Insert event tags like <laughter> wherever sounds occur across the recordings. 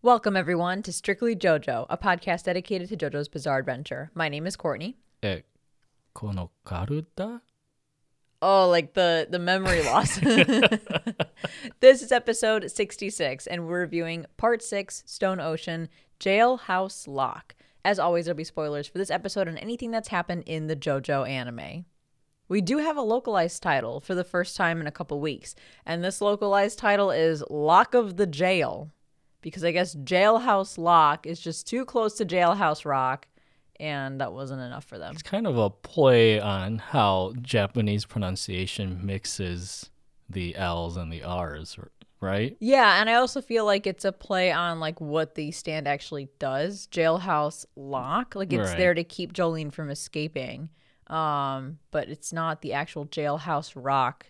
Welcome, everyone, to Strictly JoJo, a podcast dedicated to JoJo's Bizarre Adventure. My name is Courtney. Eh, kono karuta? Oh, like the, the memory loss. <laughs> this is episode 66, and we're reviewing part six Stone Ocean Jailhouse Lock. As always, there'll be spoilers for this episode and anything that's happened in the JoJo anime. We do have a localized title for the first time in a couple weeks, and this localized title is Lock of the Jail because I guess Jailhouse Lock is just too close to Jailhouse Rock, and that wasn't enough for them. It's kind of a play on how Japanese pronunciation mixes the L's and the R's, right? Yeah, and I also feel like it's a play on like what the stand actually does. Jailhouse lock, like it's Right. there to keep Jolyne from escaping. Um, but it's not the actual jailhouse rock,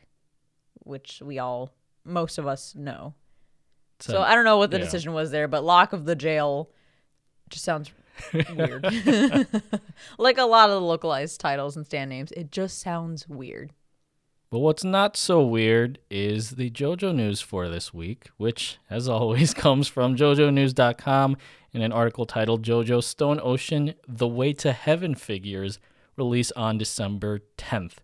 which we all most of us know. So, So- I don't know what the yeah. decision was there, but lock of the jail just sounds weird. <laughs> <laughs> like a lot of the localized titles and stand names, it just sounds weird. But what's not so weird is the JoJo news for this week, which, as always, <laughs> comes from JoJoNews.com in an article titled JoJo Stone Ocean The Way to Heaven Figures release on December 10th.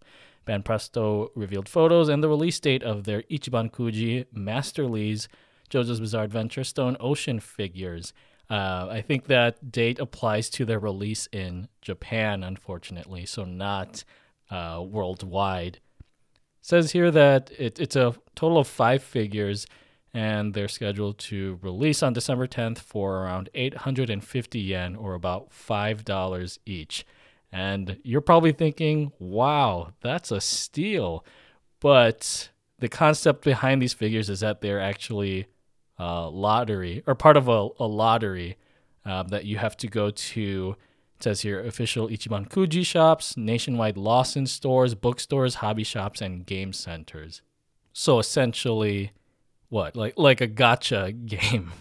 Banpresto revealed photos and the release date of their Ichiban Kuji MASTERLISE JoJo's Bizarre Adventure Stone Ocean figures. Uh, I think that date applies to their release in Japan, unfortunately, so not uh, worldwide says here that it, it's a total of five figures and they're scheduled to release on December 10th for around 850 yen or about $5 each. And you're probably thinking, wow, that's a steal. But the concept behind these figures is that they're actually uh, lottery or part of a, a lottery uh, that you have to go to. It says here official Ichiban Kuji shops, nationwide Lawson stores, bookstores, hobby shops, and game centers. So essentially, what like like a gacha <laughs> game,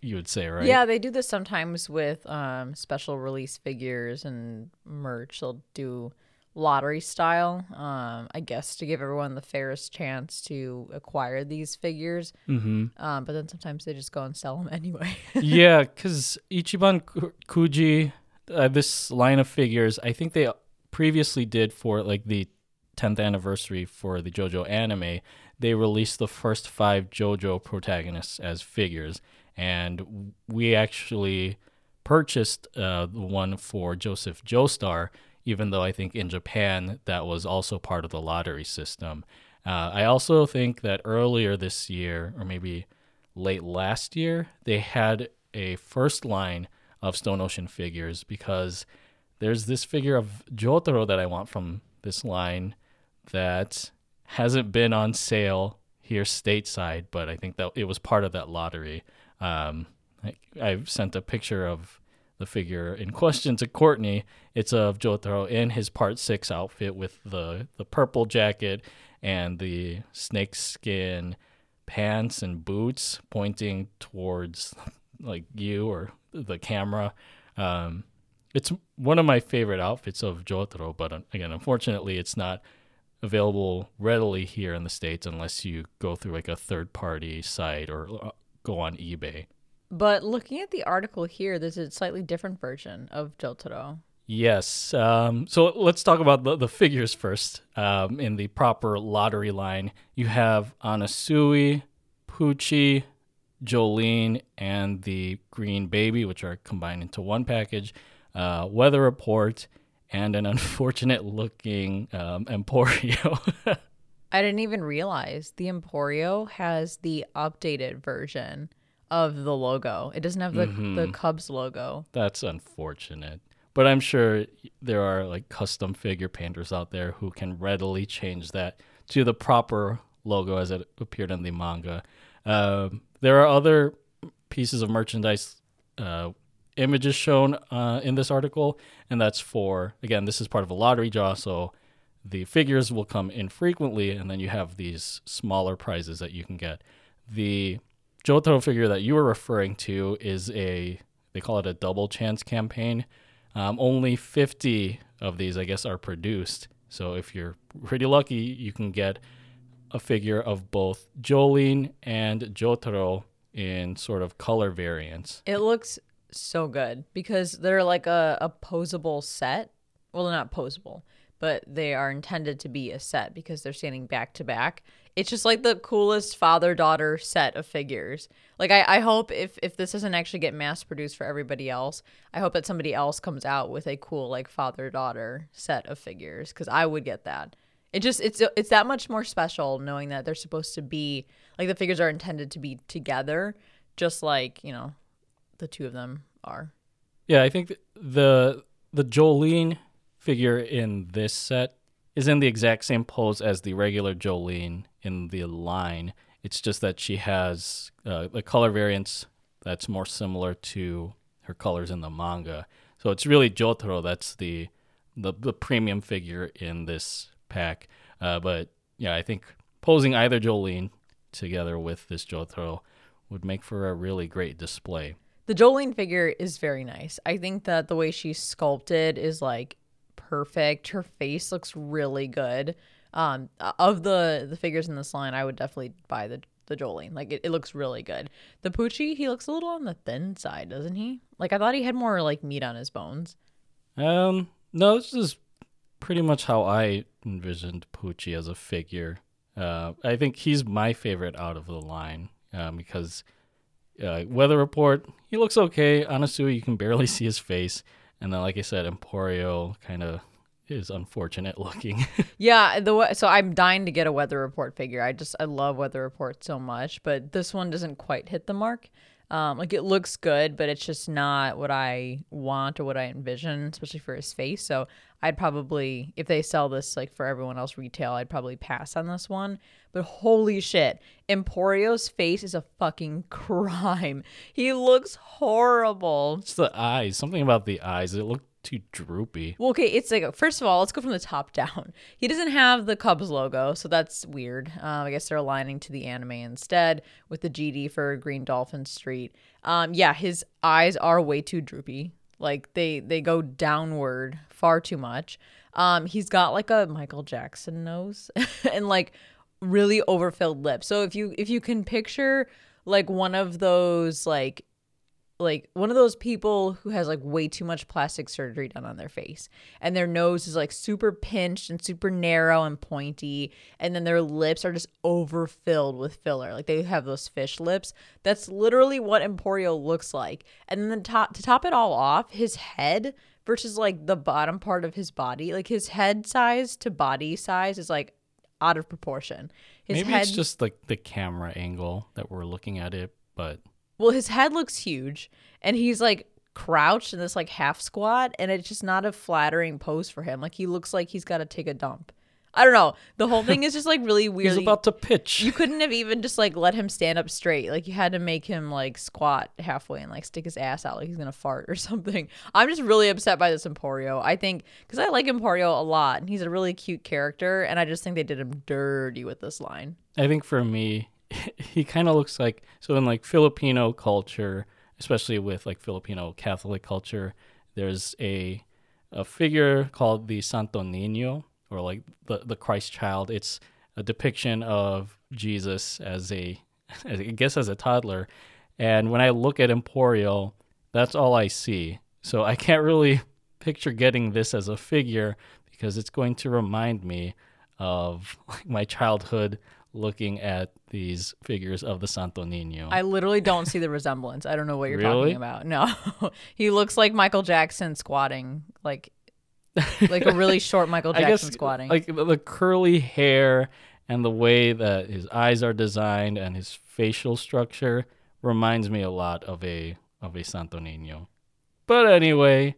you would say, right? Yeah, they do this sometimes with um, special release figures and merch. They'll do lottery style, um, I guess, to give everyone the fairest chance to acquire these figures. Mm-hmm. Um, but then sometimes they just go and sell them <laughs> anyway. yeah, <laughs> because Ichiban Kuji, uh, this line of figures, I think they previously did for like the 10th anniversary for the JoJo anime. They released the first five JoJo protagonists as figures, and we actually purchased uh, the one for Joseph Joestar, even though I think in Japan that was also part of the lottery system. Uh, I also think that earlier this year, or maybe late last year, they had a first line of Stone Ocean figures because there's this figure of Jotaro that I want from this line that hasn't been on sale here stateside, but I think that it was part of that lottery. Um, I, I've sent a picture of the figure in question to Courtney. It's of Jotaro in his part six outfit with the, the purple jacket and the snakeskin pants and boots pointing towards like you or the camera. Um, it's one of my favorite outfits of Jotaro, but uh, again, unfortunately, it's not available readily here in the states unless you go through like a third party site or uh, go on eBay. But looking at the article here, there's a slightly different version of Jotaro. Yes. Um, so let's talk about the, the figures first. Um, in the proper lottery line, you have Anasui, Pucci, Jolyne, and the Green Baby, which are combined into one package, uh, Weather Report, and an <laughs> unfortunate looking um, Emporio. <laughs> I didn't even realize the Emporio has the updated version of the logo. It doesn't have the, the Cubs logo. That's unfortunate. But I'm sure there are like custom figure painters out there who can readily change that to the proper logo as it appeared in the manga. Um, there are other pieces of merchandise uh, images shown uh, in this article, and that's for, again, this is part of a lottery draw, so the figures will come infrequently, and then you have these smaller prizes that you can get. The Jotaro figure that you were referring to is a, they call it a double chance campaign. Um, only 50 of these, I guess, are produced. So if you're pretty lucky, you can get a figure of both Jolyne and Jotaro in sort of color variants. It looks so good because they're like a, a posable set. Well, they're not posable, but they are intended to be a set because they're standing back to back. It's just like the coolest father daughter set of figures. Like I, I hope if if this doesn't actually get mass produced for everybody else, I hope that somebody else comes out with a cool like father daughter set of figures because I would get that. It just it's it's that much more special knowing that they're supposed to be like the figures are intended to be together, just like you know the two of them are. Yeah, I think the the Jolyne figure in this set is in the exact same pose as the regular Jolyne in the line. It's just that she has uh, the color variants that's more similar to her colors in the manga. So it's really Jotaro that's the the, the premium figure in this pack. Uh, but yeah, I think posing either Jolyne together with this Jotaro would make for a really great display. The Jolyne figure is very nice. I think that the way she's sculpted is like perfect. Her face looks really good. Um, of the the figures in this line, I would definitely buy the the Jolyne. Like it, it looks really good. The Pucci, he looks a little on the thin side, doesn't he? Like I thought he had more like meat on his bones. Um, no, this is pretty much how I envisioned Pucci as a figure. Uh, I think he's my favorite out of the line um, because uh, Weather Report, he looks okay. Honestly, you can barely <laughs> see his face. And then, like I said, Emporio kind of is unfortunate looking. <laughs> yeah, the so I'm dying to get a Weather Report figure. I just I love Weather Report so much, but this one doesn't quite hit the mark. Um, like it looks good, but it's just not what I want or what I envision, especially for his face. So I'd probably, if they sell this like for everyone else retail, I'd probably pass on this one. But holy shit, Emporio's face is a fucking <laughs> crime. He looks horrible. It's the eyes. Something about the eyes. It looked too droopy. Well, okay, it's like first of all, let's go from the top <laughs> down. He doesn't have the Cubs logo, so that's weird. Um, I guess they're aligning to the anime instead with the GD for Green Dolphin Street. Um, yeah, his eyes are way too droopy. Like they they go downward far too much. Um, he's got like a Michael Jackson nose <laughs> and like really overfilled lips. So if you if you can picture like one of those like like one of those people who has like way too much plastic surgery done on their face and their nose is like super pinched and super narrow and pointy and then their lips are just overfilled with filler. Like they have those fish lips. That's literally what emporio looks like. And then the top to top it all off his head versus like the bottom part of his body like his head size to body size is like out of proportion. His Maybe head it's just like the camera angle that we're looking at it, but Well, his head looks huge, and he's like crouched in this like half squat, and it's just not a flattering pose for him. Like he looks like he's got to take a dump. I don't know. The whole thing is just like really weird. <laughs> he's about to pitch. you couldn't have even just like let him stand up straight. Like you had to make him like squat halfway and like stick his ass out like he's gonna fart or <laughs> something. I'm just really upset by this Emporio. I think because I like Emporio a lot and he's a really cute character, and I just think they did him dirty with this line. I think for me, <laughs> he kind of looks like so in like Filipino culture, especially with like Filipino Catholic culture, there's a a figure called the Santo Niño or like the the Christ child. It's a depiction of Jesus as a <laughs> I guess as a toddler. And when I look at Emporio, that's all I see. So I can't really <laughs> picture getting this as a figure because it's going to remind me of like my childhood looking at these figures of the Santo Nino. I literally don't see the resemblance. I don't know what you're Really? talking about. No, <laughs> he looks like Michael Jackson squatting, like like a really short <laughs> Michael Jackson guess squatting. like the, the curly hair and the way that his eyes are designed and his facial structure reminds me a lot of a of a Santo Nino. But anyway,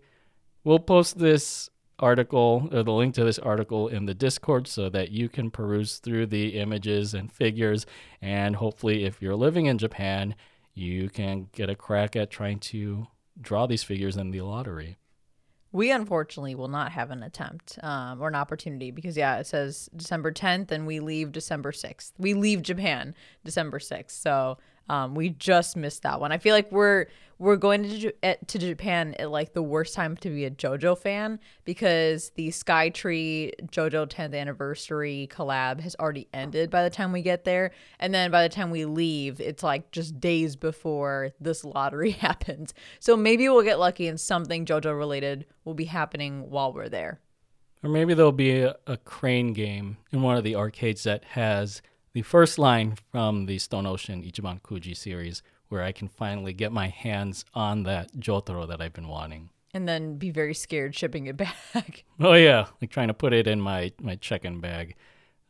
we'll post this article or the link to this article in the Discord so that you can peruse through the images and figures and hopefully if you're living in Japan, you can get a crack at trying to draw these figures in the lottery. we unfortunately will not have an attempt um, or an opportunity because yeah, it says December 10th and we leave December 6th. We leave Japan December 6th. So Um, we just missed that one. I feel like we're we're going to J- to Japan at like the worst time to be a JoJo fan because the Skytree JoJo 10th anniversary collab has already ended by the time we get there, and then by the time we leave, it's like just days before this lottery <laughs> happens. So maybe we'll get lucky and something JoJo related will be happening while we're there. Or maybe there'll be a, a crane game in one of the arcades that has the first line from the Stone Ocean Ichiban Kuji series, where I can finally get my hands on that Jotaro that I've been wanting. And then be very scared shipping it <laughs> back. Oh yeah, like trying to put it in my my check-in bag,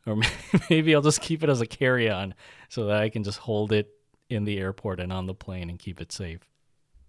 or <laughs> maybe I'll just keep it as a carry-on so that I can just hold it in the airport and on the plane and keep it safe.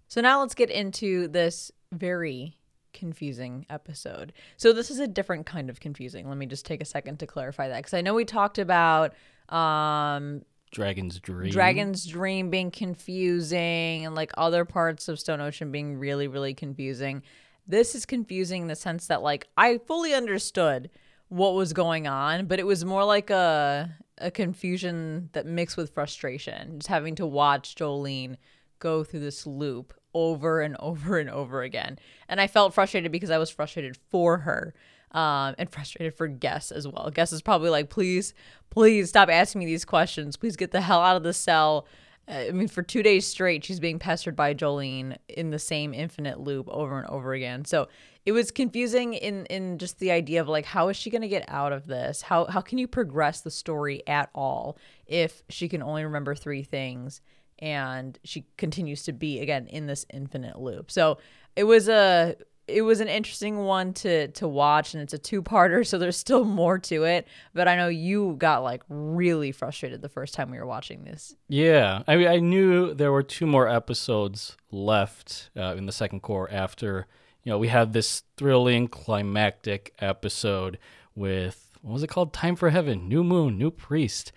So now let's get into this very confusing episode. So this is a different kind of confusing. Let me just take a second to clarify that because I know we talked about um Dragon's Dream. Dragon's Dream being confusing and like other parts of Stone Ocean being really really confusing. This is confusing in the sense that like I fully understood what was going on, but it was more like a a confusion that mixed with frustration, just having to watch Jolyne go through this loop over and <laughs> over and over again. And I felt frustrated because I was frustrated for her. Um, and frustrated for Guess as well. Guess is probably like, please, please stop asking me these questions. Please get the hell out of the cell. Uh, I mean, for two days straight, she's being pestered by Jolyne in the same infinite loop over and over again. So it was confusing in in just the idea of like, how is she going to get out of this? How how can you progress the story at all if she can only remember three things and she continues to be again in this infinite loop? So it was a it was an interesting one to to watch and it's a two-parter <laughs> so there's still more to it. But i know you got like really frustrated the first time we were watching this. Yeah, I mean, I knew there were two more episodes left uh, in the second cour after you know we had this thrilling climactic episode with what was it called? Time for Heaven, New Moon, New Priest,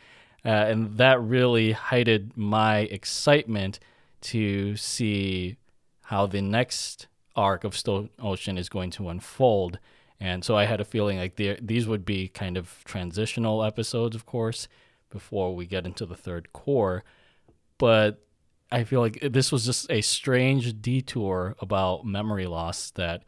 uh, and that really heightened my excitement to see how the next arc of Stone Ocean is going to unfold. And so I had a feeling like the- these would be kind of transitional episodes, of course, before we get into the third cour. But I feel like this was just a strange detour about memory loss that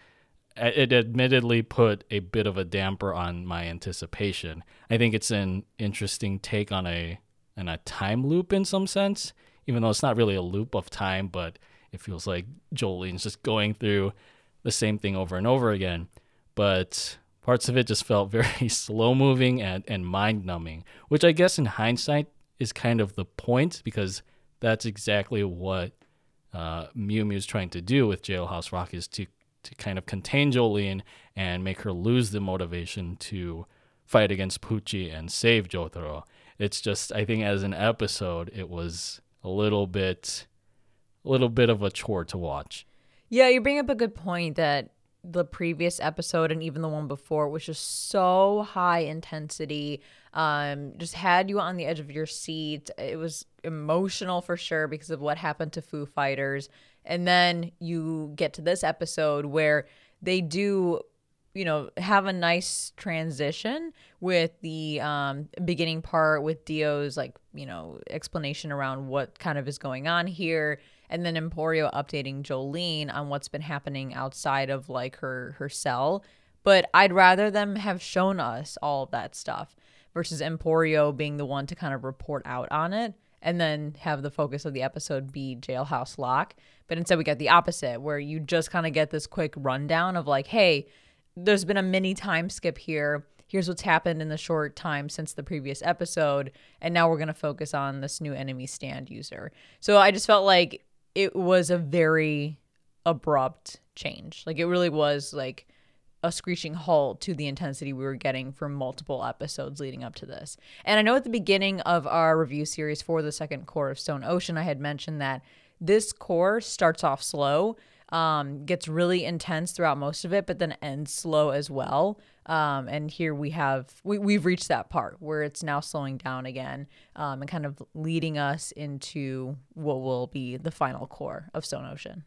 it admittedly put a bit of a damper on my anticipation. I think it's an interesting take on a on a time loop in some sense, even though it's not really a loop of time, but it feels like Jolyne's just going through the same thing over and over again. But parts of it just felt <laughs> very slow moving and, and mind numbing, which I guess in hindsight is kind of the point because that's exactly what uh, Miu Miu's trying to do with Jailhouse Rock is to to kind of contain Jolyne and make her lose the motivation to fight against Pucci and save Jotaro. It's just I think as an episode it was a little bit little bit of a chore to watch. Yeah, you bring up a good point that the previous episode and even the one before was just so high intensity. Um, just had you on the edge of your seat. It was emotional for sure because of what happened to Foo Fighters. And then you get to this episode where they do you know have a nice transition with the um, beginning part with Dio's like you know explanation around what kind of is going on here and then Emporio updating Jolyne on what's been happening outside of like her her cell but I'd rather them have shown us all of that stuff versus Emporio being the one to kind of report out on it and then have the focus of the episode be jailhouse lock but instead we get the opposite where you just kind of get this quick rundown of like hey there's been a mini time skip here. Here's what's happened in the short time since the previous episode. And now we're going to focus on this new enemy stand user. So I just felt like it was a very abrupt change. Like it really was like a screeching halt to the intensity we were getting for multiple episodes leading up to this. And I know at the beginning of our review series for the second cour of Stone Ocean, I had mentioned that this core starts off slow um, gets really intense throughout most of it, but then ends slow as well. Um, and here we have we, we've reached that part where it's now slowing down again um, and kind of leading us into what will be the final cour of Stone Ocean.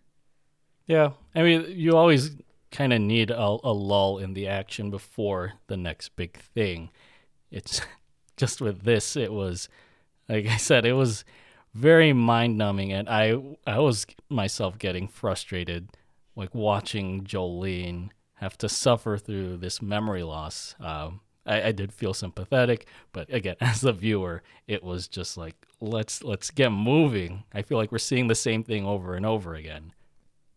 Yeah, I mean, you always kind of need a, a lull in the action before the next big thing. It's <laughs> just with this, it was like I said, it was very mind numbing, and I I was myself getting frustrated, like watching Jolyne have to suffer through this memory loss. Um, I, I did feel sympathetic, but again, <laughs> as a viewer, it was just like let's let's get moving. I feel like we're seeing the same thing over and over again.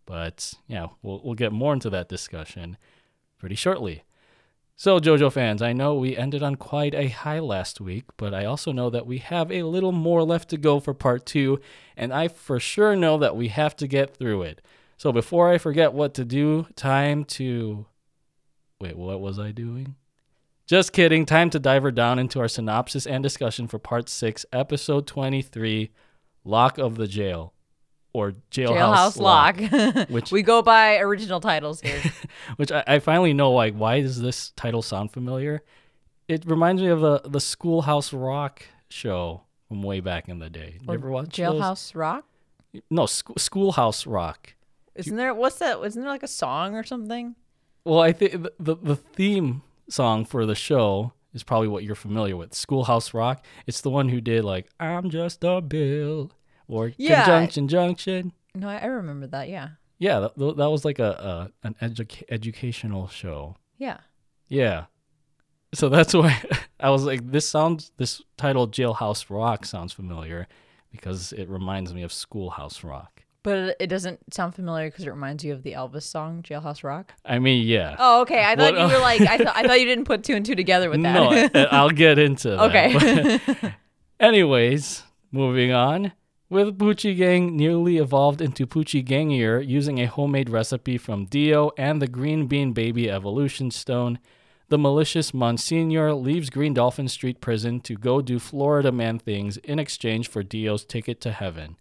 But yeah, we'll we'll get more into that discussion pretty shortly. So, JoJo fans, I know we ended on quite a high last week, but I also know that we have a little more left to go for part two, and I for sure know that we have to get through it. So, before I forget what to do, time to. Wait, what was I doing? Just kidding. Time to dive her down into our synopsis and discussion for part six, episode 23 Lock of the Jail or Jailhouse, Jailhouse Lock. <laughs> which- we go by original titles here. <laughs> which I, I finally know like why does this title sound familiar? It reminds me of the the Schoolhouse Rock show from way back in the day. You ever watch those? Jailhouse Rock? No, Scho- Schoolhouse Rock. Isn't there what's that? Isn't there like a song or something? Well, I think the, the the theme song for the show is probably what you're familiar with. Schoolhouse Rock. It's the one who did like "I'm Just a Bill" or Yeah. "Conjunction Junction." No, I, I remember that. Yeah, Yeah, that, that was like a, a an educa- educational show. yeah. Yeah. So that's <laughs> why I was like, this sounds, this title Jailhouse Rock sounds familiar because it reminds me of Schoolhouse Rock. But it, doesn't sound familiar because it reminds you of the Elvis song "Jailhouse Rock." I mean, yeah. Oh, okay. I thought you were like I, th- I thought you <laughs> didn't put two and two together with that. no, I'll get into <laughs> that. okay. Anyways, moving on. With Pucci Gang nearly evolved into Pucci Gangier using a homemade recipe from Dio and the Green Bean Baby Evolution Stone, the malicious Monsignor leaves Green Dolphin Street Prison to go do Florida man things in exchange for Dio's ticket to heaven.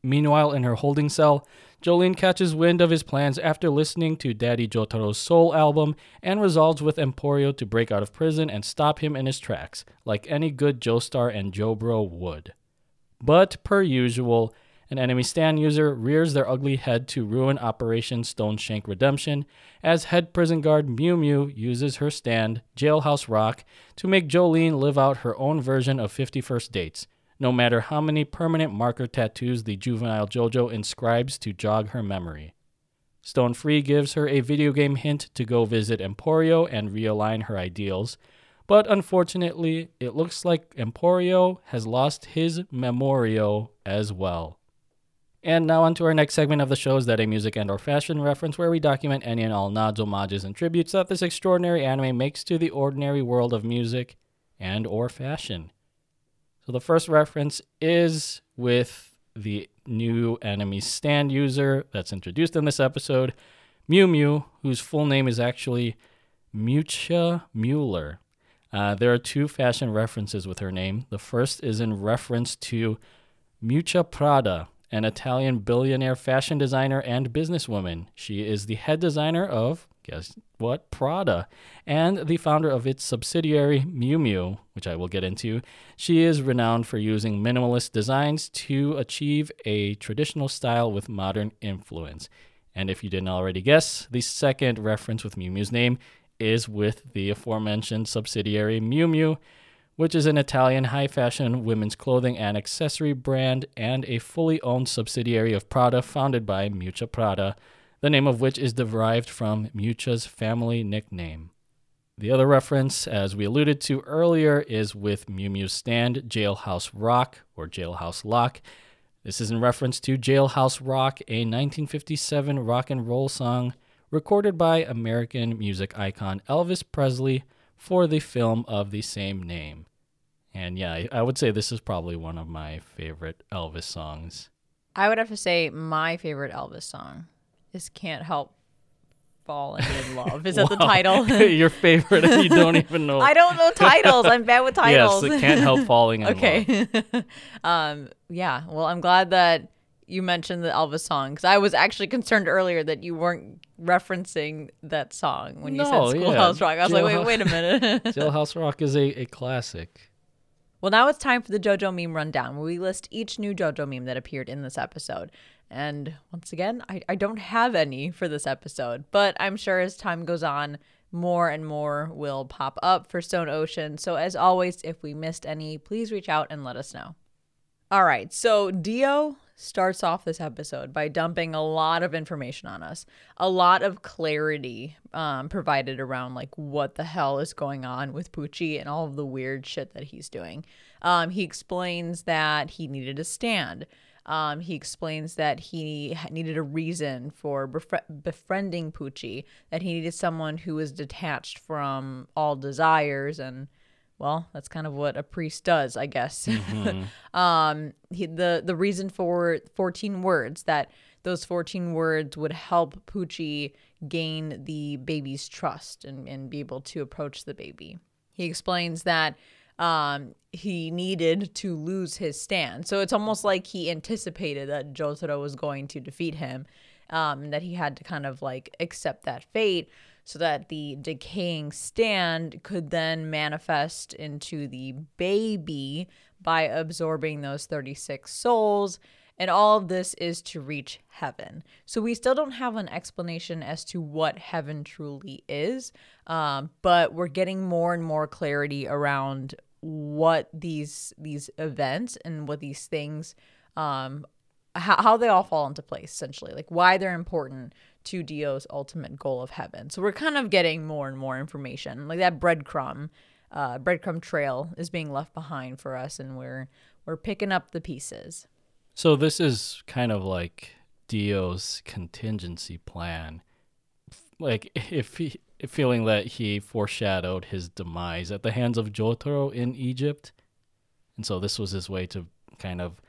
Meanwhile, in her holding cell, Jolyne catches wind of his plans after listening to Daddy Jotaro's Soul album and resolves with Emporio to break out of prison and stop him in his tracks, like any good Joestar and Jobro would. But, per usual, an enemy stand user rears their ugly head to ruin Operation Stone Shank Redemption, as head prison guard Miu Miu uses her stand, Jailhouse Rock, to make Jolyne live out her own version of 51st dates, no matter how many permanent marker tattoos the juvenile JoJo inscribes to jog her memory. Stone Free gives her a video game hint to go visit Emporio and realign her ideals, but unfortunately, it looks like Emporio has lost his Memorio as well. And now on to our next segment of the show is that a music and or fashion reference where we document any and all nods, homages, and tributes that this extraordinary anime makes to the ordinary world of music and or fashion. So the first reference is with the new enemy stand user that's introduced in this episode, Miu Miu, whose full name is actually Miuccia Miuller. Uh, there are two fashion references with her name. The first is in reference to Miuccia Prada, an Italian billionaire fashion designer and businesswoman. She is the head designer of, guess what, Prada, and the founder of its subsidiary Miu Miu, which I will get into. She is renowned for using minimalist designs to achieve a traditional style with modern influence. And if you didn't already guess, the second reference with Miu Miu's name is with the aforementioned subsidiary Miu Miu, which is an Italian high fashion women's clothing and accessory brand and a fully owned subsidiary of Prada founded by Miuccia Prada, the name of which is derived from Miuccia's family nickname. The other reference, as we alluded to earlier, is with Miu Miu's stand, Jailhouse Rock or Jailhouse Lock. This is in reference to Jailhouse Rock, a 1957 rock and roll song recorded by American music icon Elvis Presley for the film of the same name. And yeah, I, would say this is probably one of my favorite Elvis songs. I would have to say my favorite Elvis song is "Can't Help Falling in Love." Is that the <laughs> title? <laughs> Your favorite, you <laughs> don't even know. I don't know titles. I'm bad with titles. Yes, can't help falling in love. okay. um. Yeah. Well, I'm glad that you mentioned the Elvis song because I was actually concerned earlier that you weren't referencing that song when you No, said yeah. Schoolhouse Rock. I was like, wait, wait a minute. <laughs> Jailhouse Rock is a, a classic. Well, now it's time for the JoJo meme rundown, where we list each new JoJo meme that appeared in this episode. And once again, I, I don't have any for this episode, but I'm sure as time goes on, more and more will pop up for Stone Ocean. So, as always, if we missed any, please reach out and let us know. All right. So Dio starts off this episode by dumping a lot of information on us, a lot of clarity um, provided around like what the hell is going on with Pucci and all of the weird shit that he's doing. Um, he explains that he needed a stand. Um, he explains that he needed a reason for befri- befriending Pucci, that he needed someone who was detached from all desires and well, that's kind of what a priest does, I guess. <laughs> Mm-hmm. um, he, the the reason for 14 words that those 14 words would help Pucci gain the baby's trust and, and be able to approach the baby. He explains that um, he needed to lose his stand. So it's almost like he anticipated that Jotaro was going to defeat him, um, and that he had to kind of like accept that fate so that the decaying stand could then manifest into the baby by absorbing those 36 souls. And all of this is to reach heaven. So we still don't have an explanation as to what heaven truly is, um, but we're getting more and more clarity around what these these events and what these things um, how, how they all fall into place essentially like why they're important to Dio's ultimate goal of heaven. So we're kind of getting more and more information. Like that breadcrumb, uh, breadcrumb trail is being left behind for us, and we're we're picking up the pieces. So this is kind of like Dio's contingency plan. Like <laughs> if he feeling that he foreshadowed his demise at the hands of Jotaro in Egypt. And so this was his way to kind of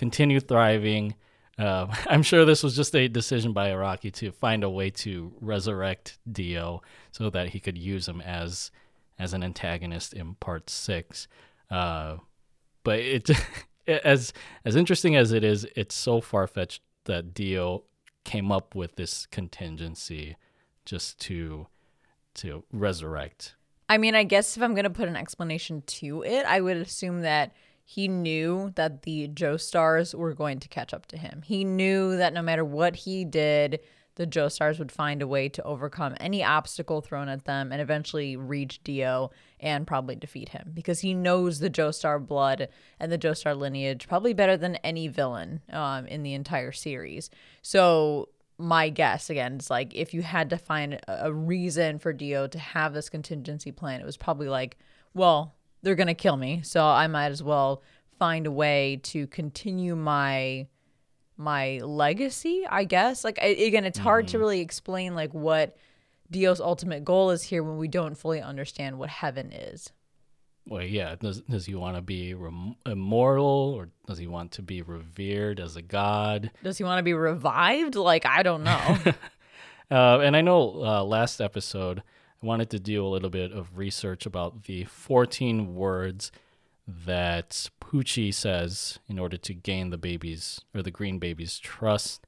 continue thriving, uh, <laughs> I'm sure this was just a decision by Araki to find a way to resurrect Dio so that he could use him as as an antagonist in part six. Uh, but it, <laughs> as as interesting as it is, it's so far fetched that Dio came up with this contingency just to to resurrect. I mean, I guess if I'm gonna put an explanation to it, I would assume that he knew that the Joestars were going to catch up to him. He knew that no matter what he did, the Joestars would find a way to overcome any obstacle thrown at them and eventually reach Dio and probably defeat him because he knows the Joestar blood and the Joestar lineage probably better than any villain um, in the entire series. So my guess again is like if you had to find a reason for Dio to have this contingency plan, it was probably like, well, they're going to kill me. So I might as well find a way to continue my my legacy, I guess. Like I, again, it's hard mm-hmm. to really explain like what Dio's ultimate goal is here when we don't fully understand what heaven is. Well, yeah. Does does he want to be rem- immortal, or does he want to be revered as a god? Does he want to be revived? Like I don't know. <laughs> uh, and I know uh, last episode I wanted to do a little bit of research about the 14 words that Pucci says in order to gain the baby's or the green baby's trust.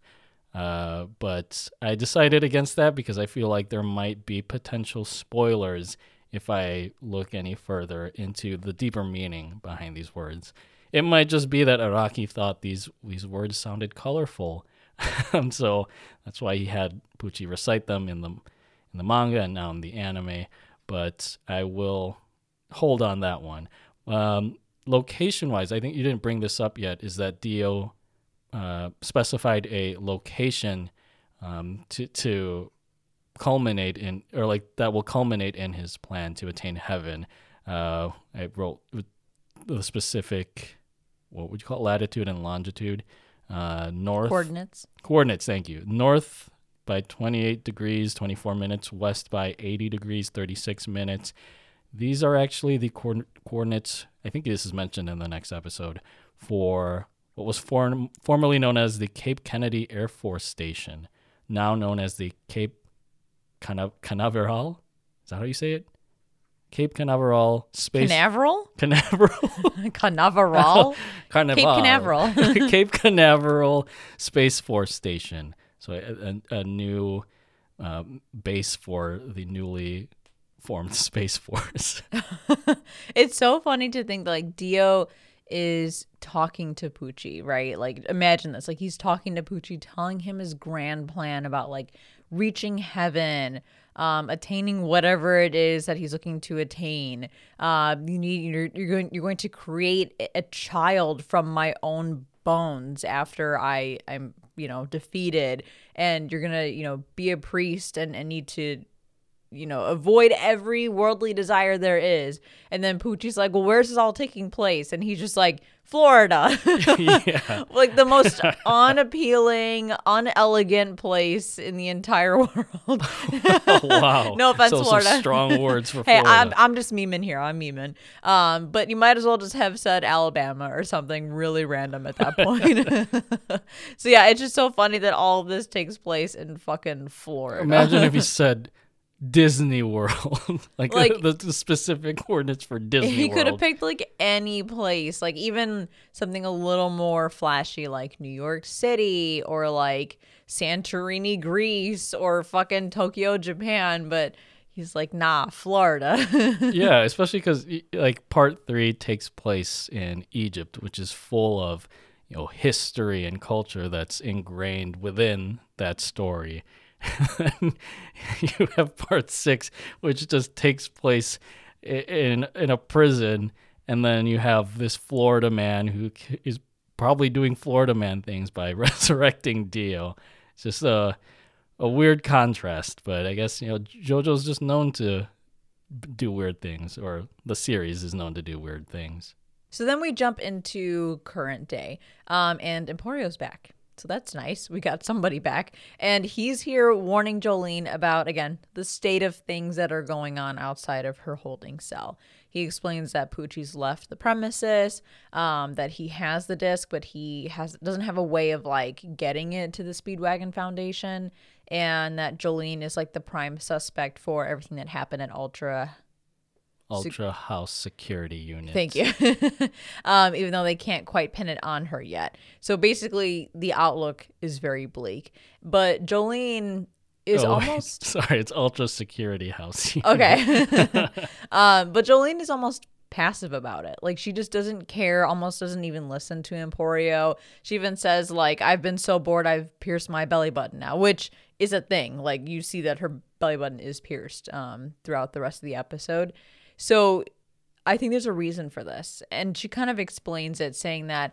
Uh, but I decided against that because I feel like there might be potential spoilers if I look any further into the deeper meaning behind these words. It might just be that Araki thought these these words sounded colorful, <laughs> so that's why he had Pucci recite them in the in the manga and now in the anime, but I will hold on that one. Um, location wise, I think you didn't bring this up yet, is that Dio uh, specified a location um, to, to culminate in, or like that will culminate in his plan to attain heaven. Uh, I wrote the specific, what would you call it, latitude and longitude? Uh, north coordinates. Coordinates. Thank you. North by 28 degrees, 24 minutes, west by 80 degrees, 36 minutes. These are actually the coordinates, I think this is mentioned in the next episode, for what was form- formerly known as the Cape Kennedy Air Force Station, now known as the Cape Cana- Canaveral. Is that how you say it? Cape Canaveral Space Canaveral? Canaveral. <laughs> <laughs> Canaveral? Cape Canaveral. <laughs> Cape Canaveral Space Force Station. So a, a new um, base for the newly formed <laughs> Space Force. <laughs> <laughs> it's so funny to think like Dio is talking to Pucci, right? Like imagine this. Like he's talking to Pucci, telling him his grand plan about like reaching heaven, um, attaining whatever it is that he's looking to attain. Uh, you need you're, you're going you're going to create a- a child from my own bones after I I'm you know defeated, and you're gonna you know be a priest and, and need to you know, avoid every worldly desire there is. And then Pucci's like, well, where's this all taking place? And he's just like, Florida. <laughs> yeah. <laughs> like the most unappealing, unelegant place in the entire <laughs> world. Oh, wow. No offense, so, some strong words for hey, Florida. I'm, I'm just memeing here. I'm memeing. Um, but you might as well just have said Alabama or something really random at that point. so yeah, it's just so funny that all of this takes place in fucking Florida. Imagine if he said Disney World, <laughs> like, Like- the, the specific coordinates for Disney he could have picked like any place, like even something a little more flashy, like New York City or like Santorini, Greece, or fucking Tokyo, Japan. But he's like, nah, Florida. <laughs> yeah, especially because like part three takes place in Egypt, which is full of you know history and culture that's ingrained within that story. <laughs> You have part six, which just takes place in in a prison, and then you have this Florida man who is probably doing Florida man things by <laughs> resurrecting Dio. It's just a a weird contrast, but I guess you know JoJo's just known to do weird things, or the series is known to do weird things. So then we jump into current day, um, and Emporio's back. So that's nice. We got somebody back, and he's here warning Jolyne about again the state of things that are going on outside of her holding cell. He explains that Pucci's left the premises, um, that he has the disc, but he has doesn't have a way of like getting it to the Speedwagon Foundation, and that Jolyne is like the prime suspect for everything that happened at Ultra Ultra House Security Unit. Thank you. <laughs> um, even though they can't quite pin it on her yet. So basically, the outlook is very bleak. But Jolyne is Oh, <laughs> almost. sorry. It's Ultra Security House. <laughs> Unit. Okay. um, but Jolyne is almost passive about it. Like she just doesn't care, almost doesn't even listen to Emporio. She even says like I've been so bored I've pierced my belly button now, which is a thing. Like you see that her belly button is pierced um throughout the rest of the episode. So I think there's a reason for this. And she kind of explains it saying that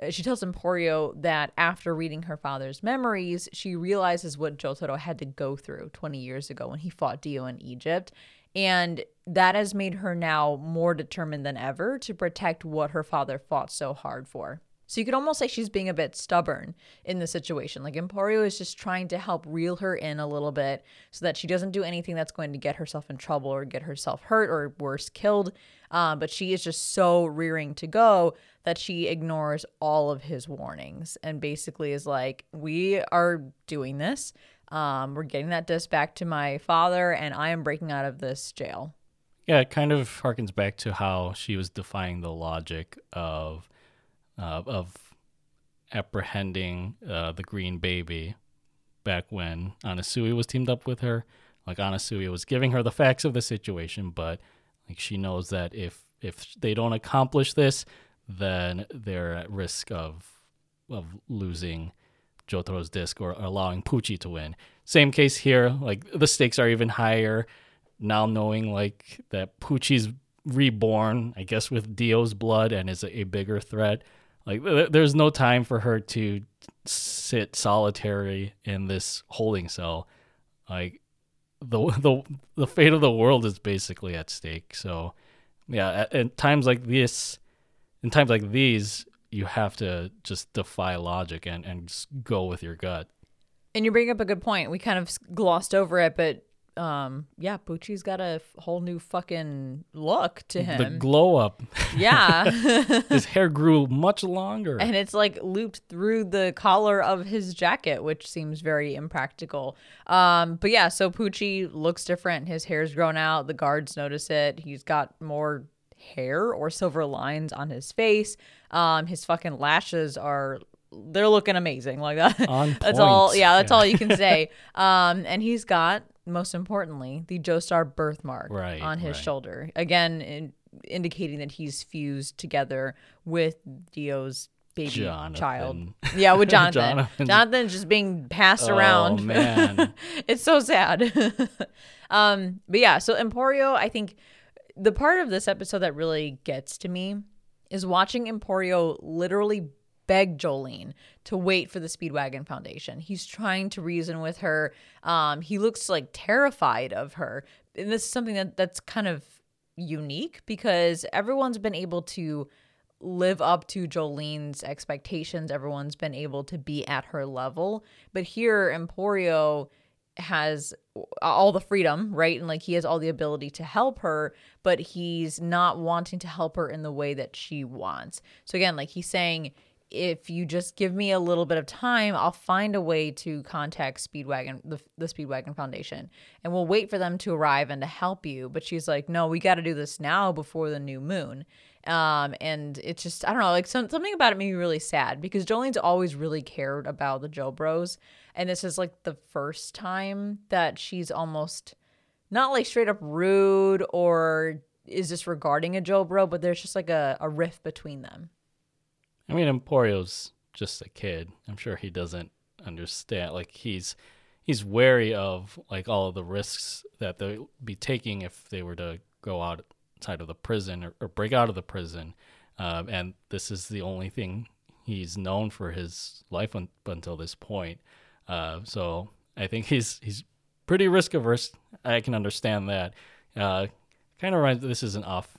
uh, she tells Emporio that after reading her father's memories, she realizes what Jotaro had to go through 20 years ago when he fought Dio in Egypt. And that has made her now more determined than ever to protect what her father fought so hard for. So you could almost say she's being a bit stubborn in the situation. Like Emporio is just trying to help reel her in a little bit so that she doesn't do anything that's going to get herself in trouble or get herself hurt or worse, killed. Um, but she is just so rearing to go that she ignores all of his warnings and basically is like, We are doing this. Um, we're getting that disc back to my father, and I am breaking out of this jail. Yeah, it kind of harkens back to how she was defying the logic of uh, of apprehending uh, the green baby back when Anasui was teamed up with her. Like Anasui was giving her the facts of the situation, but like she knows that if if they don't accomplish this, then they're at risk of of losing Jotaro's disc or allowing Pucci to win. Same case here. Like the stakes are even higher now, knowing like that Pucci's reborn, I guess with Dio's blood, and is a, a bigger threat. Like th- there's no time for her to sit solitary in this holding cell. Like the <laughs> the the fate of the world is basically at stake. So yeah, at, at times like this, in times like these, you have to just defy logic and and go with your gut. And you bring up a good point. We kind of glossed over it, but um, yeah, Pucci's got a f- whole new fucking look to him The glow up, yeah. <laughs> his hair grew much longer. and it's like looped through the collar of his jacket, which seems very impractical. Um, but yeah, so Pucci looks different. His hair's grown out. The guards notice it. He's got more hair or silver lines on his face. Um, his fucking lashes are they're looking amazing like that. On <laughs> that's all. Yeah, that's Yeah. all you can say. <laughs> Um, and he's got most importantly the Joestar birthmark Right, on his right. shoulder. Again, in, indicating that he's fused together with Dio's baby Jonathan. child. Yeah, with <laughs> Jonathan. Jonathan. Jonathan's just being passed Oh, around. man. it's so sad. um, but yeah, so Emporio, I think the part of this episode that really gets to me is watching Emporio literally beg Jolyne to wait for the Speedwagon Foundation. He's trying to reason with her. Um, he looks like terrified of her. And this is something that that's kind of unique because everyone's been able to live up to Jolyne's expectations. Everyone's been able to be at her level. But here, Emporio has all the freedom, right? And like he has all the ability to help her, but he's not wanting to help her in the way that she wants. So again, like he's saying, if you just give me a little bit of time, I'll find a way to contact Speedwagon, the, the Speedwagon Foundation, and we'll wait for them to arrive and to help you. But she's like, no, we got to do this now before the new moon. Um, and it's just, I don't know, like some, something about it made me really sad because Jolyne's always really cared about the Joe Bros. And this is like the first time that she's almost not like straight up rude or is disregarding a Joe Bro, but there's just like a, a rift between them. I mean, Emporio's just a kid. I'm sure he doesn't understand. Like he's he's wary of like all of the risks that they'll be taking if they were to go outside of the prison or, or break out of the prison. Um, and this is the only thing he's known for his life un- until this point. Uh, so I think he's he's pretty risk averse. I can understand that. Uh, kind of reminds. This is an off.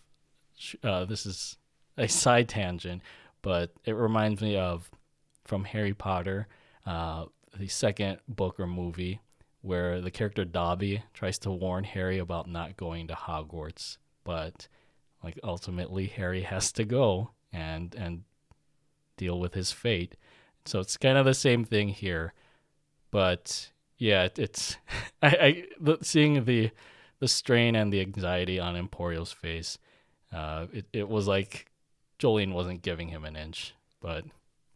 Uh, this is a side tangent, but it reminds me of from Harry Potter, uh, the second book or movie, where the character Dobby tries to warn Harry about not going to Hogwarts, but like ultimately Harry <laughs> has to go and and deal with his fate. So it's kind of the same thing here, but yeah, it, it's <laughs> I, I seeing the the strain and the anxiety on Emporio's face. Uh, it it was like Jolyne wasn't giving him an inch, but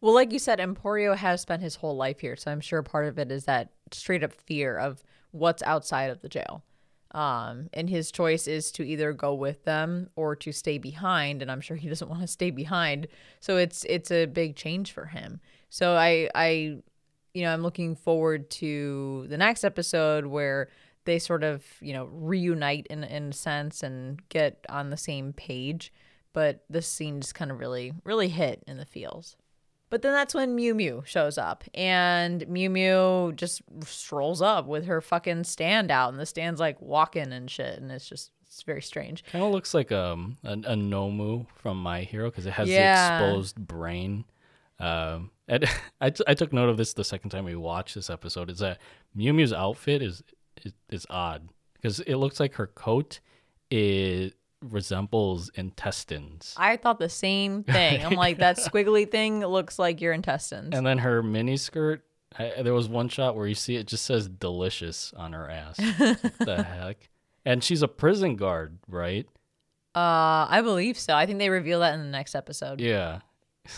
Well, like you said, Emporio has spent his whole life here, so I'm sure part of it is that straight up fear of what's outside of the jail. Um, and his choice is to either go with them or to stay behind, and I'm sure he <laughs> doesn't want to stay behind. So it's it's a big change for him. So I I you know, I'm looking forward to the next episode where they sort of, you know, reunite in in a sense and get on the same page. But this scene just kind of really, really hit in the feels. But then that's when Miu Miu shows up, and Miu Miu just strolls up with her fucking stand out, and the stand's like walking and shit, and it's just it's very strange. kind of looks like um a, a Nomu from My Hero because it has Yeah. the exposed brain. Um, and <laughs> I, t- I took note of this the second time we watched this episode. Is that Miu Miu's outfit is is, is odd because it looks like her coat it resembles intestines, I thought the same <laughs> thing. I'm like that squiggly thing looks like your intestines. and then her mini skirt. I, there was one shot where you see it just says "delicious" on her ass. <laughs> what the heck? And she's a prison guard, right? Uh, I believe so. I think they reveal that in the next episode. Yeah. <laughs>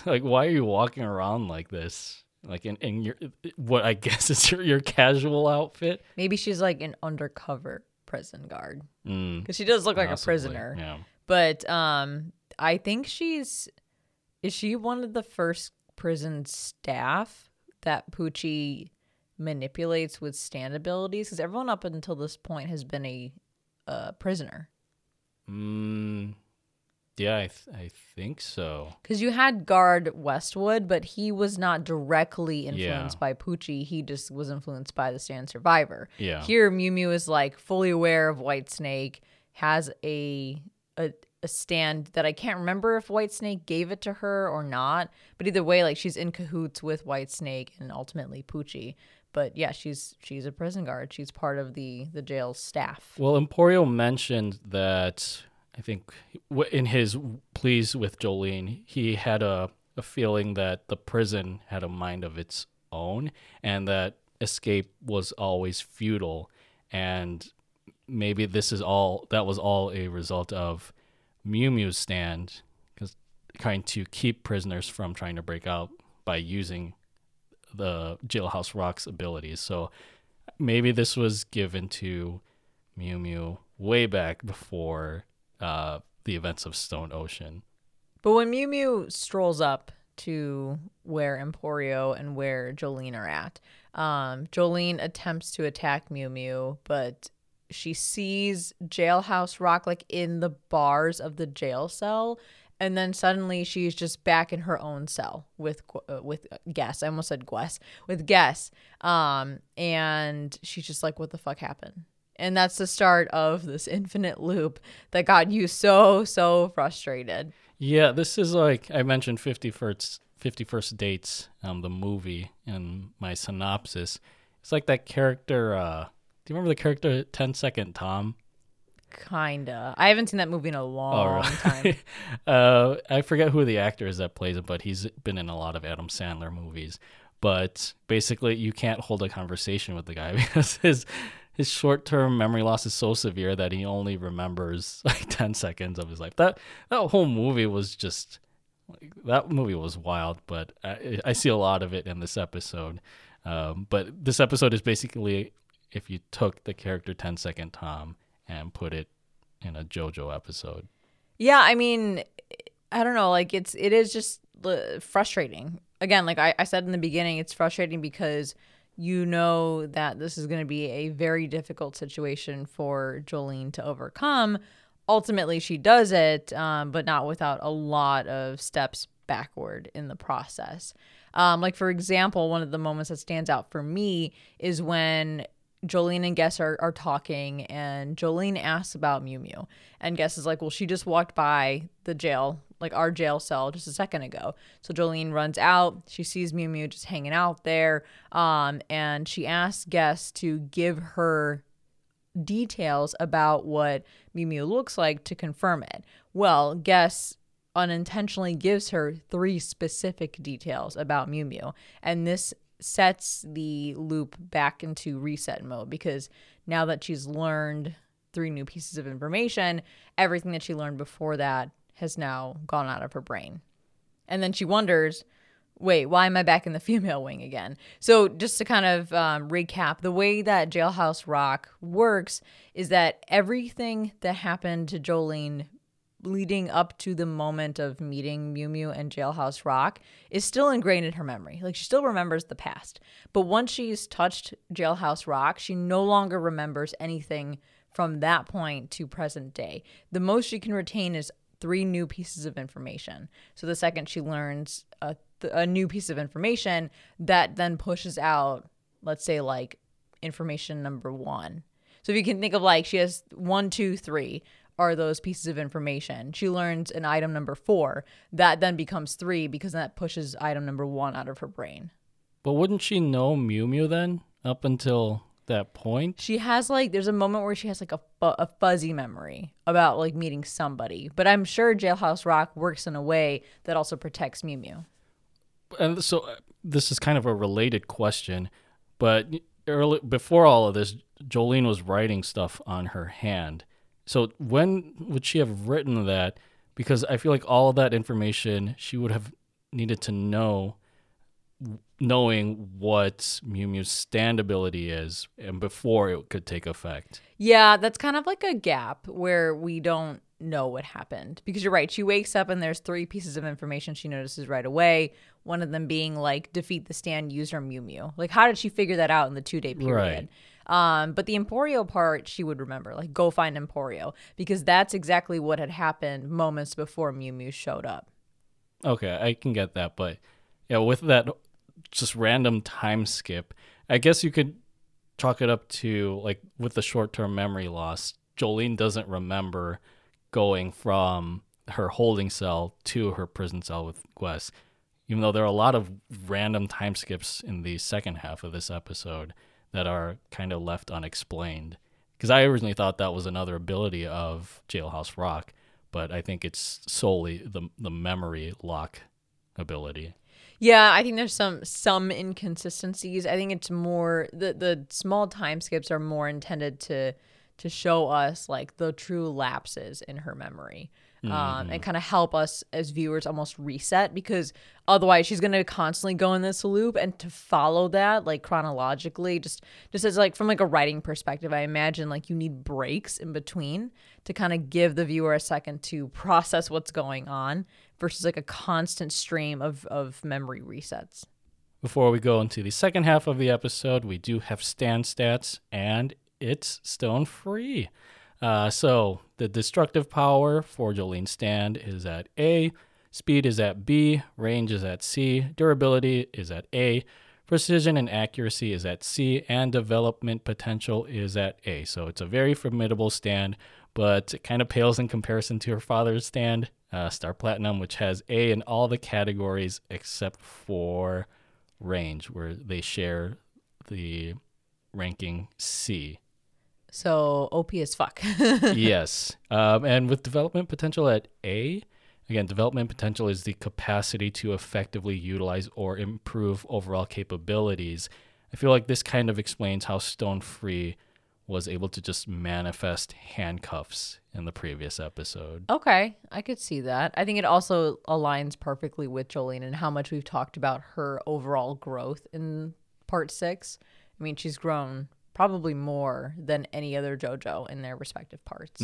Like, why are you walking around like this? Like in, in your what I guess is your, your casual outfit. Maybe she's like an undercover prison guard Mm, because she does look like a prisoner. Yeah. But um, I think she's is she one of the first prison staff that Pucci manipulates with stand abilities? Because everyone up until this point has been a uh, prisoner. Mm, yeah, I th- I think so. Because you had guard Westwood, but he was not directly influenced Yeah. by Pucci. He just was influenced by the stand survivor. Yeah. Here, Miu Miu is like fully aware of White Snake, has a, a a stand that I can't remember if White Snake gave it to her or not. But either way, like she's in cahoots with White Snake and ultimately Pucci. But yeah, she's she's a prison guard. She's part of the the jail staff. Well, Emporio mentioned that I think in his pleas with Jolyne, he had a, a feeling that the prison had a mind of its own and that escape was always futile. And maybe this is all that was all a result of Miu Miu's stand, because trying to keep prisoners from trying to break out by using the Jailhouse Rock's abilities. So maybe this was given to Miu Miu way back before uh, the events of Stone Ocean. But when Miu Miu strolls up to where Emporio and where Jolyne are at. Um, Jolyne attempts to attack Miu Miu, but she sees Jailhouse Rock like in the bars of the jail cell, and then suddenly she's just back in her own cell with uh, with Guess. I almost said Guess with Guess. Um, and she's just like, "What the fuck happened?" And that's the start of this infinite loop that got you so so frustrated. Yeah, this is like I mentioned 51st 50 First Dates um the movie in my synopsis. It's like that character uh do you remember the character 10 Second Tom? Kinda. I haven't seen that movie in a long oh, time. <laughs> uh, I forget who the actor is that plays it, but he's been in a lot of Adam Sandler movies. But basically, you can't hold a conversation with the guy <laughs> because his his short term memory loss is so severe that he only remembers <laughs> like 10 seconds of his life. That that whole movie was just like, that movie was wild, but I, I see a lot of it in this episode. Um, but this episode is basically if you took the character 10 second Tom and put it in a JoJo episode. Yeah, I mean, I don't know. Like it's it is just frustrating. Again, like I, I said in the beginning, it's frustrating because you know that this is going to be a very difficult situation for Jolyne to overcome. Ultimately, she does it, um, but not without a lot of steps backward in the process. Um, like, for example, one of the moments that stands out for me is when Jolyne and Guess are, are talking, and Jolyne asks about Miu Miu. And Guess is like, Well, she just walked by the jail, like our jail cell, just a second ago. So Jolyne runs out. She sees Miu Miu just hanging out there. Um, and she asks Guess to give her details about what Miu Miu looks like to confirm it. Well, Guess unintentionally gives her three specific details about Miu Miu. And this sets the loop back into reset mode because now that she's learned three new pieces of information, everything that she learned before that has now gone out of her brain. And then she wonders, wait, why am I back in the <laughs> female wing again? So, just to kind of um, recap, the way that Jailhouse Rock works is that everything that happened to Jolyne leading up to the moment of meeting Miu Miu and Jailhouse Rock is still ingrained in her memory. Like she still remembers the past. But once she's touched Jailhouse Rock, she no longer remembers anything from that point to present day. The most she can retain is three new pieces of information. So the second she learns a, a new piece of information, that then pushes out, let's say, like information number one. So if you can think of like she has one, two, three are those pieces of information. She learns an item number four. That then becomes three because that pushes item number one out of her brain. But wouldn't she know Miu Miu then up until that point? She has like, there's a moment where she has like a, a fuzzy memory about like meeting somebody. But I'm sure Jailhouse Rock works in a way that also protects Miu Miu. And so uh, this is kind of a related question, but early before all of this, Jolyne was writing stuff on her hand. So when would she have written that? Because I feel like all of that information she would have needed to know, knowing what Miu Miu's stand ability is, and before it could take effect. Yeah, that's kind of like a gap where we don't know what happened because you're right. She wakes up and there's three pieces of information she notices right away. One of them being like defeat the stand user Miu Miu. Like, how did she figure that out in the two day period? Right. Um, but the Emporio part, she would remember, like go find Emporio, because that's exactly what had happened moments before Miu Miu showed up. Okay, I can get that, but yeah, with that just random time skip, I guess you could chalk it up to like with the short term memory loss. Jolyne doesn't remember going from her holding cell to her prison cell with Guess, even though there are a lot of random time skips in the second half of this episode that are kind of left unexplained. Because I originally thought that was another ability of Jailhouse Rock, but I think it's solely the the memory lock ability. Yeah, I think there's some some inconsistencies. I think it's more the the small time skips are more intended to to show us like the true lapses in her memory. Um, and kind of help us as viewers almost reset because otherwise she's going to constantly go in this loop and to follow that like chronologically just just as like from like a writing perspective i imagine like you need breaks in between to kind of give the viewer a second to process what's going on versus like a constant stream of of memory resets Before we go into the second half of the episode, we do have stand stats, and it's stone free. Uh, so the destructive power for Jolyne's stand is at A, speed is at B, range is at C, durability is at A, precision and accuracy is at C, and development potential is at A. So it's a very formidable stand, but it kind of pales in comparison to her father's stand, uh, Star Platinum, which has A in all the categories except for range, where they share the ranking C. so op as fuck <laughs> yes. Um, and with development potential at A, again, development potential is the capacity to effectively utilize or improve overall capabilities. I feel like this kind of explains how Stone Free was able to just manifest handcuffs in the previous episode. Okay, I could see that. I think it also aligns perfectly with Jolyne and how much we've talked about her overall growth in part six. I mean, she's grown probably more than any other JoJo in their respective parts.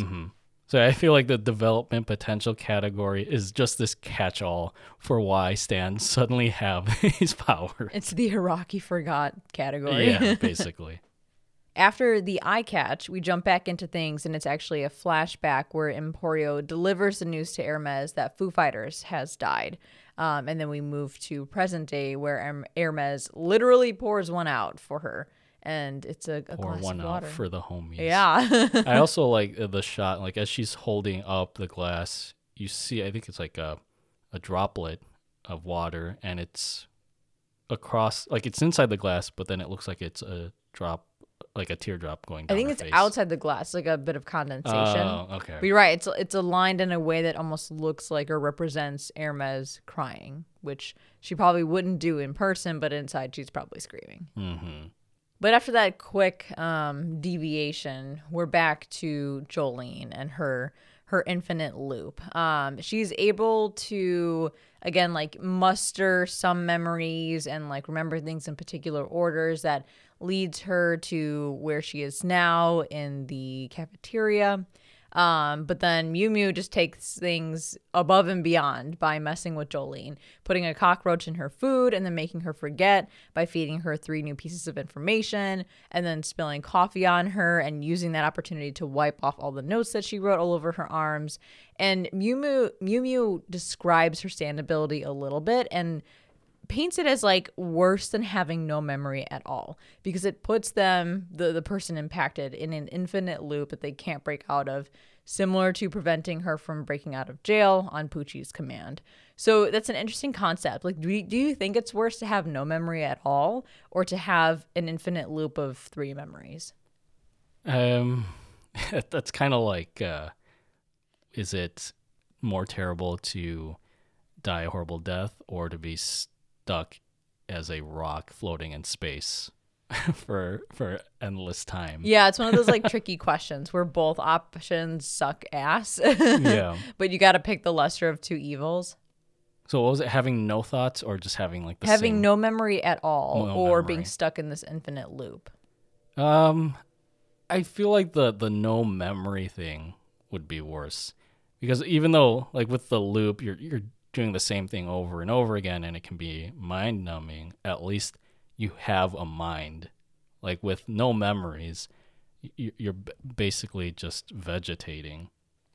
So I feel like the development potential category is just this catch-all for why stands suddenly have <laughs> these powers. It's the Araki forgot category. Yeah, <laughs> basically. After the eye catch, we jump back into things, and it's actually a flashback where Emporio delivers the news to Hermes that Foo Fighters has died. Um, and then we move to present day where Herm- Hermes literally pours one out for her. And it's a, a Pour glass one of out water. for the homies. yeah. I <laughs> also like uh, the shot, like as she's holding up the glass, you see, I think it's like a, a droplet of water, and it's across, like it's inside the glass, but then it looks like it's a drop, like a teardrop going I think it's face. outside the glass, like a bit of condensation. Oh, okay. But you're right. It's it's aligned in a way that almost looks like or represents Hermes crying, which she probably wouldn't do in person, but inside she's probably screaming. mm-hmm. But after that quick um, deviation, we're back to Jolyne and her her infinite loop. Um, she's able to again like muster some memories and like remember things in particular orders that leads her to where she is now in the cafeteria. Um, but then Miu Miu just takes things above and beyond by messing with Jolyne, putting a cockroach in her food and then making her forget by feeding her three new pieces of information and then spilling coffee on her and using that opportunity to wipe off all the notes that she wrote all over her arms. And Miu Miu, Mew, Mew describes her standability a little bit and paints it as like worse than having no memory at all because it puts them the the person impacted in an infinite loop that they can't break out of similar to preventing her from breaking out of jail on Pucci's command. So that's an interesting concept. Like do you, do you think it's worse to have no memory at all or to have an infinite loop of 3 memories? Um, <laughs> that's kind of like, uh, is it more terrible to die a horrible death or to be stuck as a rock floating in space <laughs> for for endless time? Yeah, it's one of those like <laughs> tricky questions where both options suck ass. Yeah. <laughs> but you got to pick the lesser of two evils. So what was it? Having no thoughts or just having like the having same? no memory at all No or being stuck in this infinite loop. Um, I feel like the the no memory thing would be worse because even though like with the loop, you're you're doing the same thing over and over again, and it can be mind numbing. At least you have a mind. Like with no memories, you're basically just vegetating,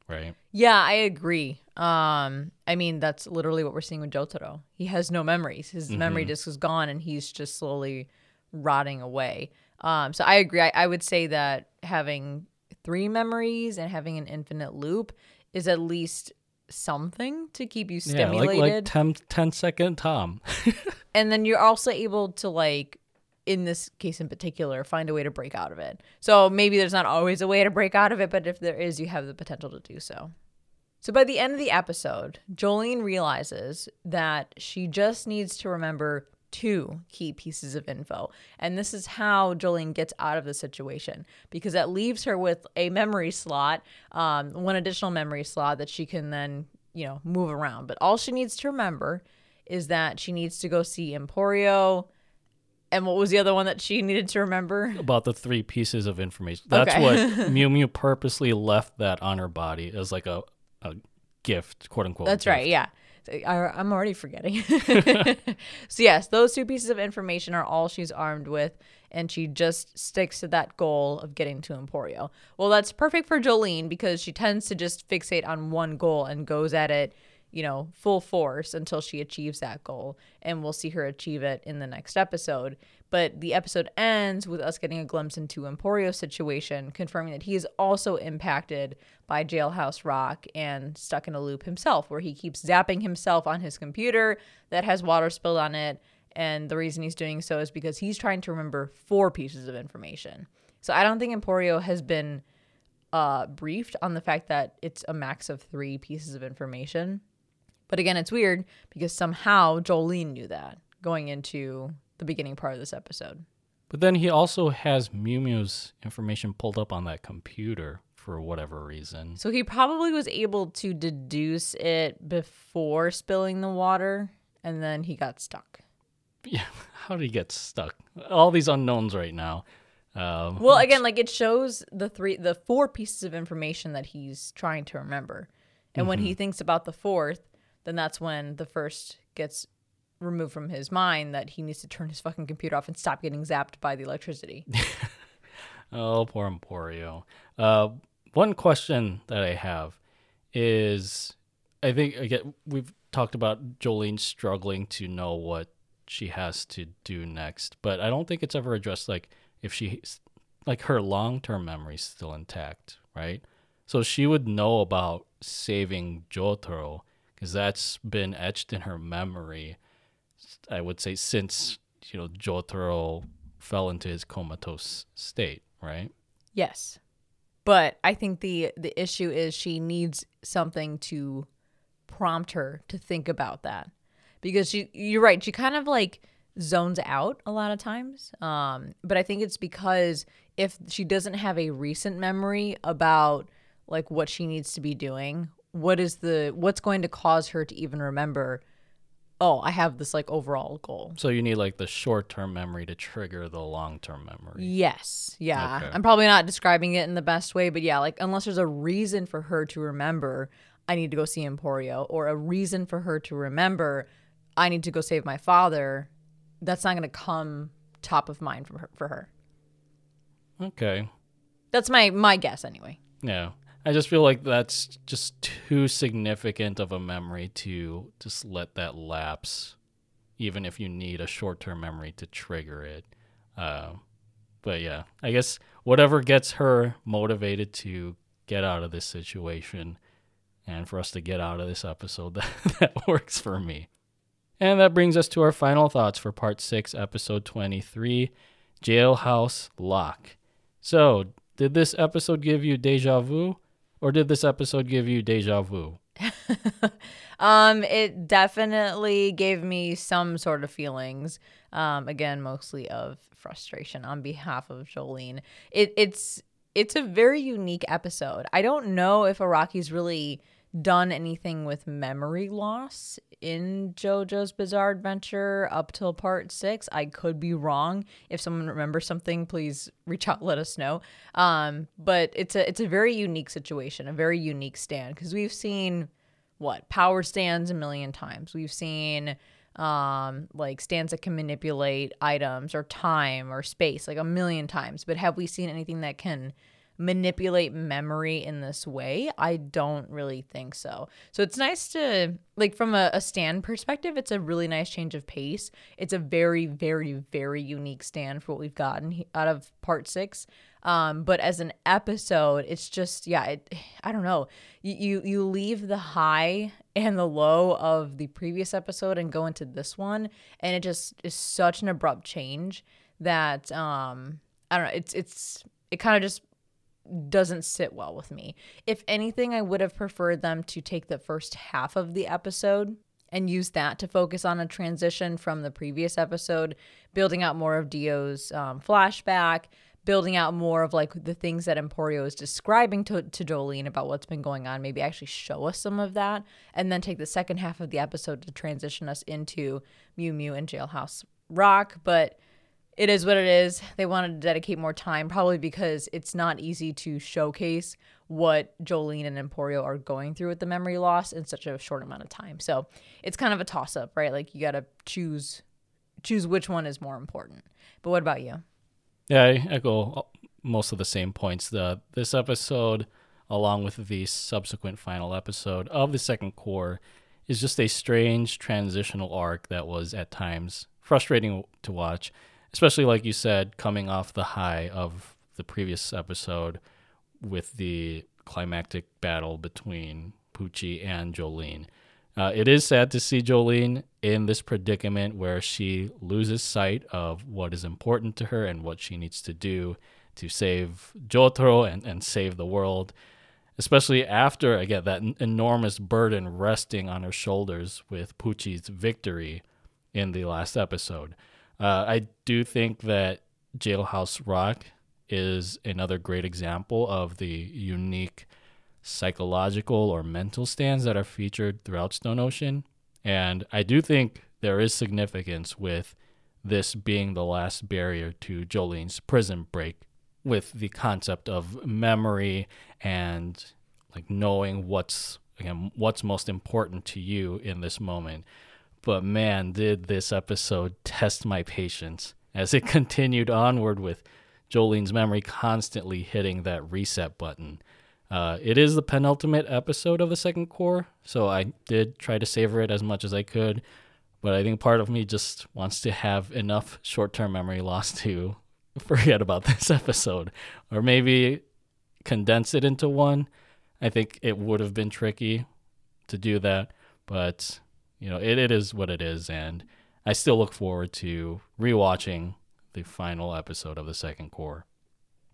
right? Yeah, I agree. Um, I mean that's literally what we're seeing with Jotaro. He has no memories. His memory disk is gone, and he's just slowly rotting away. Um, so I agree. I, I would say that having three memories and having an infinite loop is at least something to keep you Yeah, stimulated. like like 10, 10 second Tom. <laughs> and then you're also able to like in this case in particular find a way to break out of it so maybe there's not always a way to break out of it but if there is you have the potential to do so so by the end of the episode jolyne realizes that she just needs to remember two key pieces of info. And this is how Jolyne gets out of the situation because that leaves her with a memory slot, um, one additional memory slot that she can then, you know, move around. But all she needs to remember is that she needs to go see Emporio. And what was the other one that she needed to remember? About the three pieces of information. That's Okay. what <laughs> Miu Miu purposely left that on her body as like a, a gift, quote unquote. That's gift. right. Yeah. I, I'm already forgetting. <laughs> so, yes, those two pieces of information are all she's armed with. And she just sticks to that goal of getting to Emporio. Well, that's perfect for Jolyne because she tends to just fixate on one goal and goes at it, you know, full force until she achieves that goal. And we'll see her achieve it in the next episode. But the episode ends with us getting a glimpse into Emporio's situation, confirming that he is also impacted by Jailhouse Rock and stuck in a loop himself, where he keeps zapping himself on his computer that has water spilled on it. And the reason he's doing so is because he's trying to remember four pieces of information. So I don't think Emporio has been uh, briefed on the fact that it's a max of three pieces of information. But again, it's weird because somehow Jolyne knew that going into the beginning part of this episode. But then he also has Miu Miu's information pulled up on that computer for whatever reason. So he probably was able to deduce it before spilling the water and then he got stuck. Yeah, <laughs> how did he get stuck? All these unknowns right now. Um, Well, again, like it shows the three, the four pieces of information that he's trying to remember. And when he thinks about the fourth, then that's when the first gets removed from his mind that he needs to turn his fucking computer off and stop getting zapped by the electricity. <laughs> Oh, poor Emporio. Uh, one question that I have is, I think again we've talked about Jolyne struggling to know what she has to do next, but I don't think it's ever addressed. Like if she, like her long term memory is still intact, right? So she would know about saving Jotaro because that's been etched in her memory. I would say since you know Jotaro fell into his comatose state, right? Yes. But I think the the issue is she needs something to prompt her to think about that. Because she you're right, she kind of like zones out a lot of times. Um but I think it's because if she doesn't have a recent memory about like what she needs to be doing, what is the what's going to cause her to even remember oh, I have this like overall goal. So you need like the short term memory to trigger the long term memory. Yes. Yeah. Okay. I'm probably not describing it in the best way, but yeah, like unless there's a reason for her to remember, I need to go see Emporio, or a reason for her to remember, I need to go save my father, that's not going to come top of mind for her, for her. Okay. That's my my guess anyway. Yeah. I just feel like that's just too significant of a memory to just let that lapse, even if you need a short term memory to trigger it. Uh, but yeah, I guess whatever gets her motivated to get out of this situation and for us to get out of this episode, <laughs> that, that works for me. And that brings us to our final thoughts for part six, episode 23 Jailhouse Lock. So, did this episode give you deja vu? Or did this episode give you deja vu? <laughs> Um, it definitely gave me some sort of feelings. Um, again, mostly of frustration on behalf of Jolyne. It, it's it's a very unique episode. I don't know if Araki's really done anything with memory loss in JoJo's Bizarre Adventure up till part six. I could be wrong. If someone remembers something, please reach out, let us know. Um, but it's a it's a very unique situation, a very unique stand because we've seen what power stands a million times. We've seen um like stands that can manipulate items or time or space like a million times. But have we seen anything that can manipulate memory in this way? I don't really think so. So it's nice to like from a, a stand perspective, it's a really nice change of pace. It's a very, very, very unique stand for what we've gotten out of part six. Um, but as an episode, it's just yeah, it, I don't know. You, you you leave the high and the low of the previous episode and go into this one, and it just is such an abrupt change that um I don't know. It's it's it kind of just doesn't sit well with me. If anything, I would have preferred them to take the first half of the episode and use that to focus on a transition from the previous episode, building out more of Dio's um, flashback, building out more of like the things that Emporio is describing to, to Jolyne about what's been going on, maybe actually show us some of that, and then take the second half of the episode to transition us into Miu Miu and Jailhouse Rock. But it is what it is. They wanted to dedicate more time, probably because it's not easy to showcase what Jolyne and Emporio are going through with the memory loss in such a short amount of time. So it's kind of a toss up, right? Like you got to choose choose which one is more important. But what about you? Yeah, I echo most of the same points. The this episode, along with the subsequent final episode of the second cour, is just a strange transitional arc that was at times frustrating to watch, especially like you said, coming off the high of the previous episode with the climactic battle between Pucci and Jolyne. Uh, it is sad to see Jolyne in this predicament where she loses sight of what is important to her and what she needs to do to save Jotaro and, and save the world, especially after, again, that enormous burden resting on her shoulders with Pucci's victory in the last episode. Uh, I do think that Jailhouse Rock is another great example of the unique psychological or mental stands that are featured throughout Stone Ocean. And I do think there is significance with this being the last barrier to Jolyne's prison break with the concept of memory and like knowing what's again what's most important to you in this moment. But man, did this episode test my patience as it <laughs> continued onward with Jolyne's memory constantly hitting that reset button. Uh, it is the penultimate episode of the second cour, so I did try to savor it as much as I could. But I think part of me just wants to have enough short term memory loss to <laughs> forget about <laughs> this episode, or maybe condense it into one. I think it would have been tricky to do that, but you know, it, it is what it is, and I still look forward to rewatching the final episode of the second cour.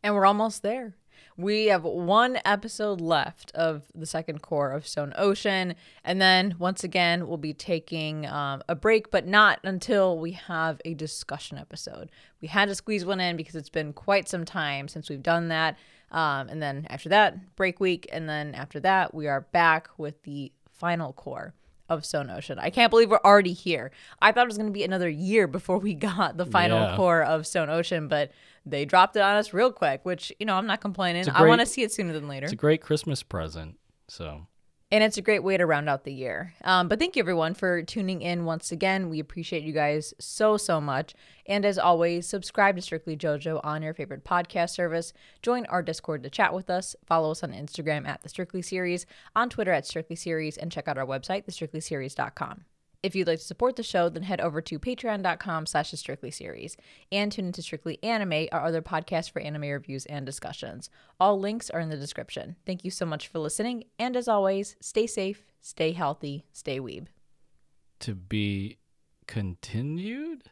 And we're almost there. We have one episode left of the second cour of Stone Ocean. And then once again, we'll be taking um, a break, but not until we have a discussion episode. We had to squeeze one in because it's been quite some time since we've done that. Um, and then after that, break week. And then after that, we are back with the final cour of Stone Ocean. I can't believe we're already here. I thought it was going to be another year before we <laughs> got the final Yeah. cour of Stone Ocean, but they dropped it on us real quick, which, you know, I'm not complaining. I want to see it sooner than later. It's a great Christmas present. So and it's a great way to round out the year. Um, but thank you everyone for tuning in once again. We appreciate you guys so, so much. And as always, subscribe to Strictly JoJo on your favorite podcast service. Join our Discord to chat with us. Follow us on Instagram at The Strictly Series, on Twitter at Strictly Series, and check out our website, thestrictlyseries.com. If you'd like to support the show, then head over to patreon.com slash strictly series and tune into Strictly Anime, our other podcast for anime reviews and discussions. All links are in the description. Thank you so much for listening, and as always, stay safe, stay healthy, stay weeb. to be continued.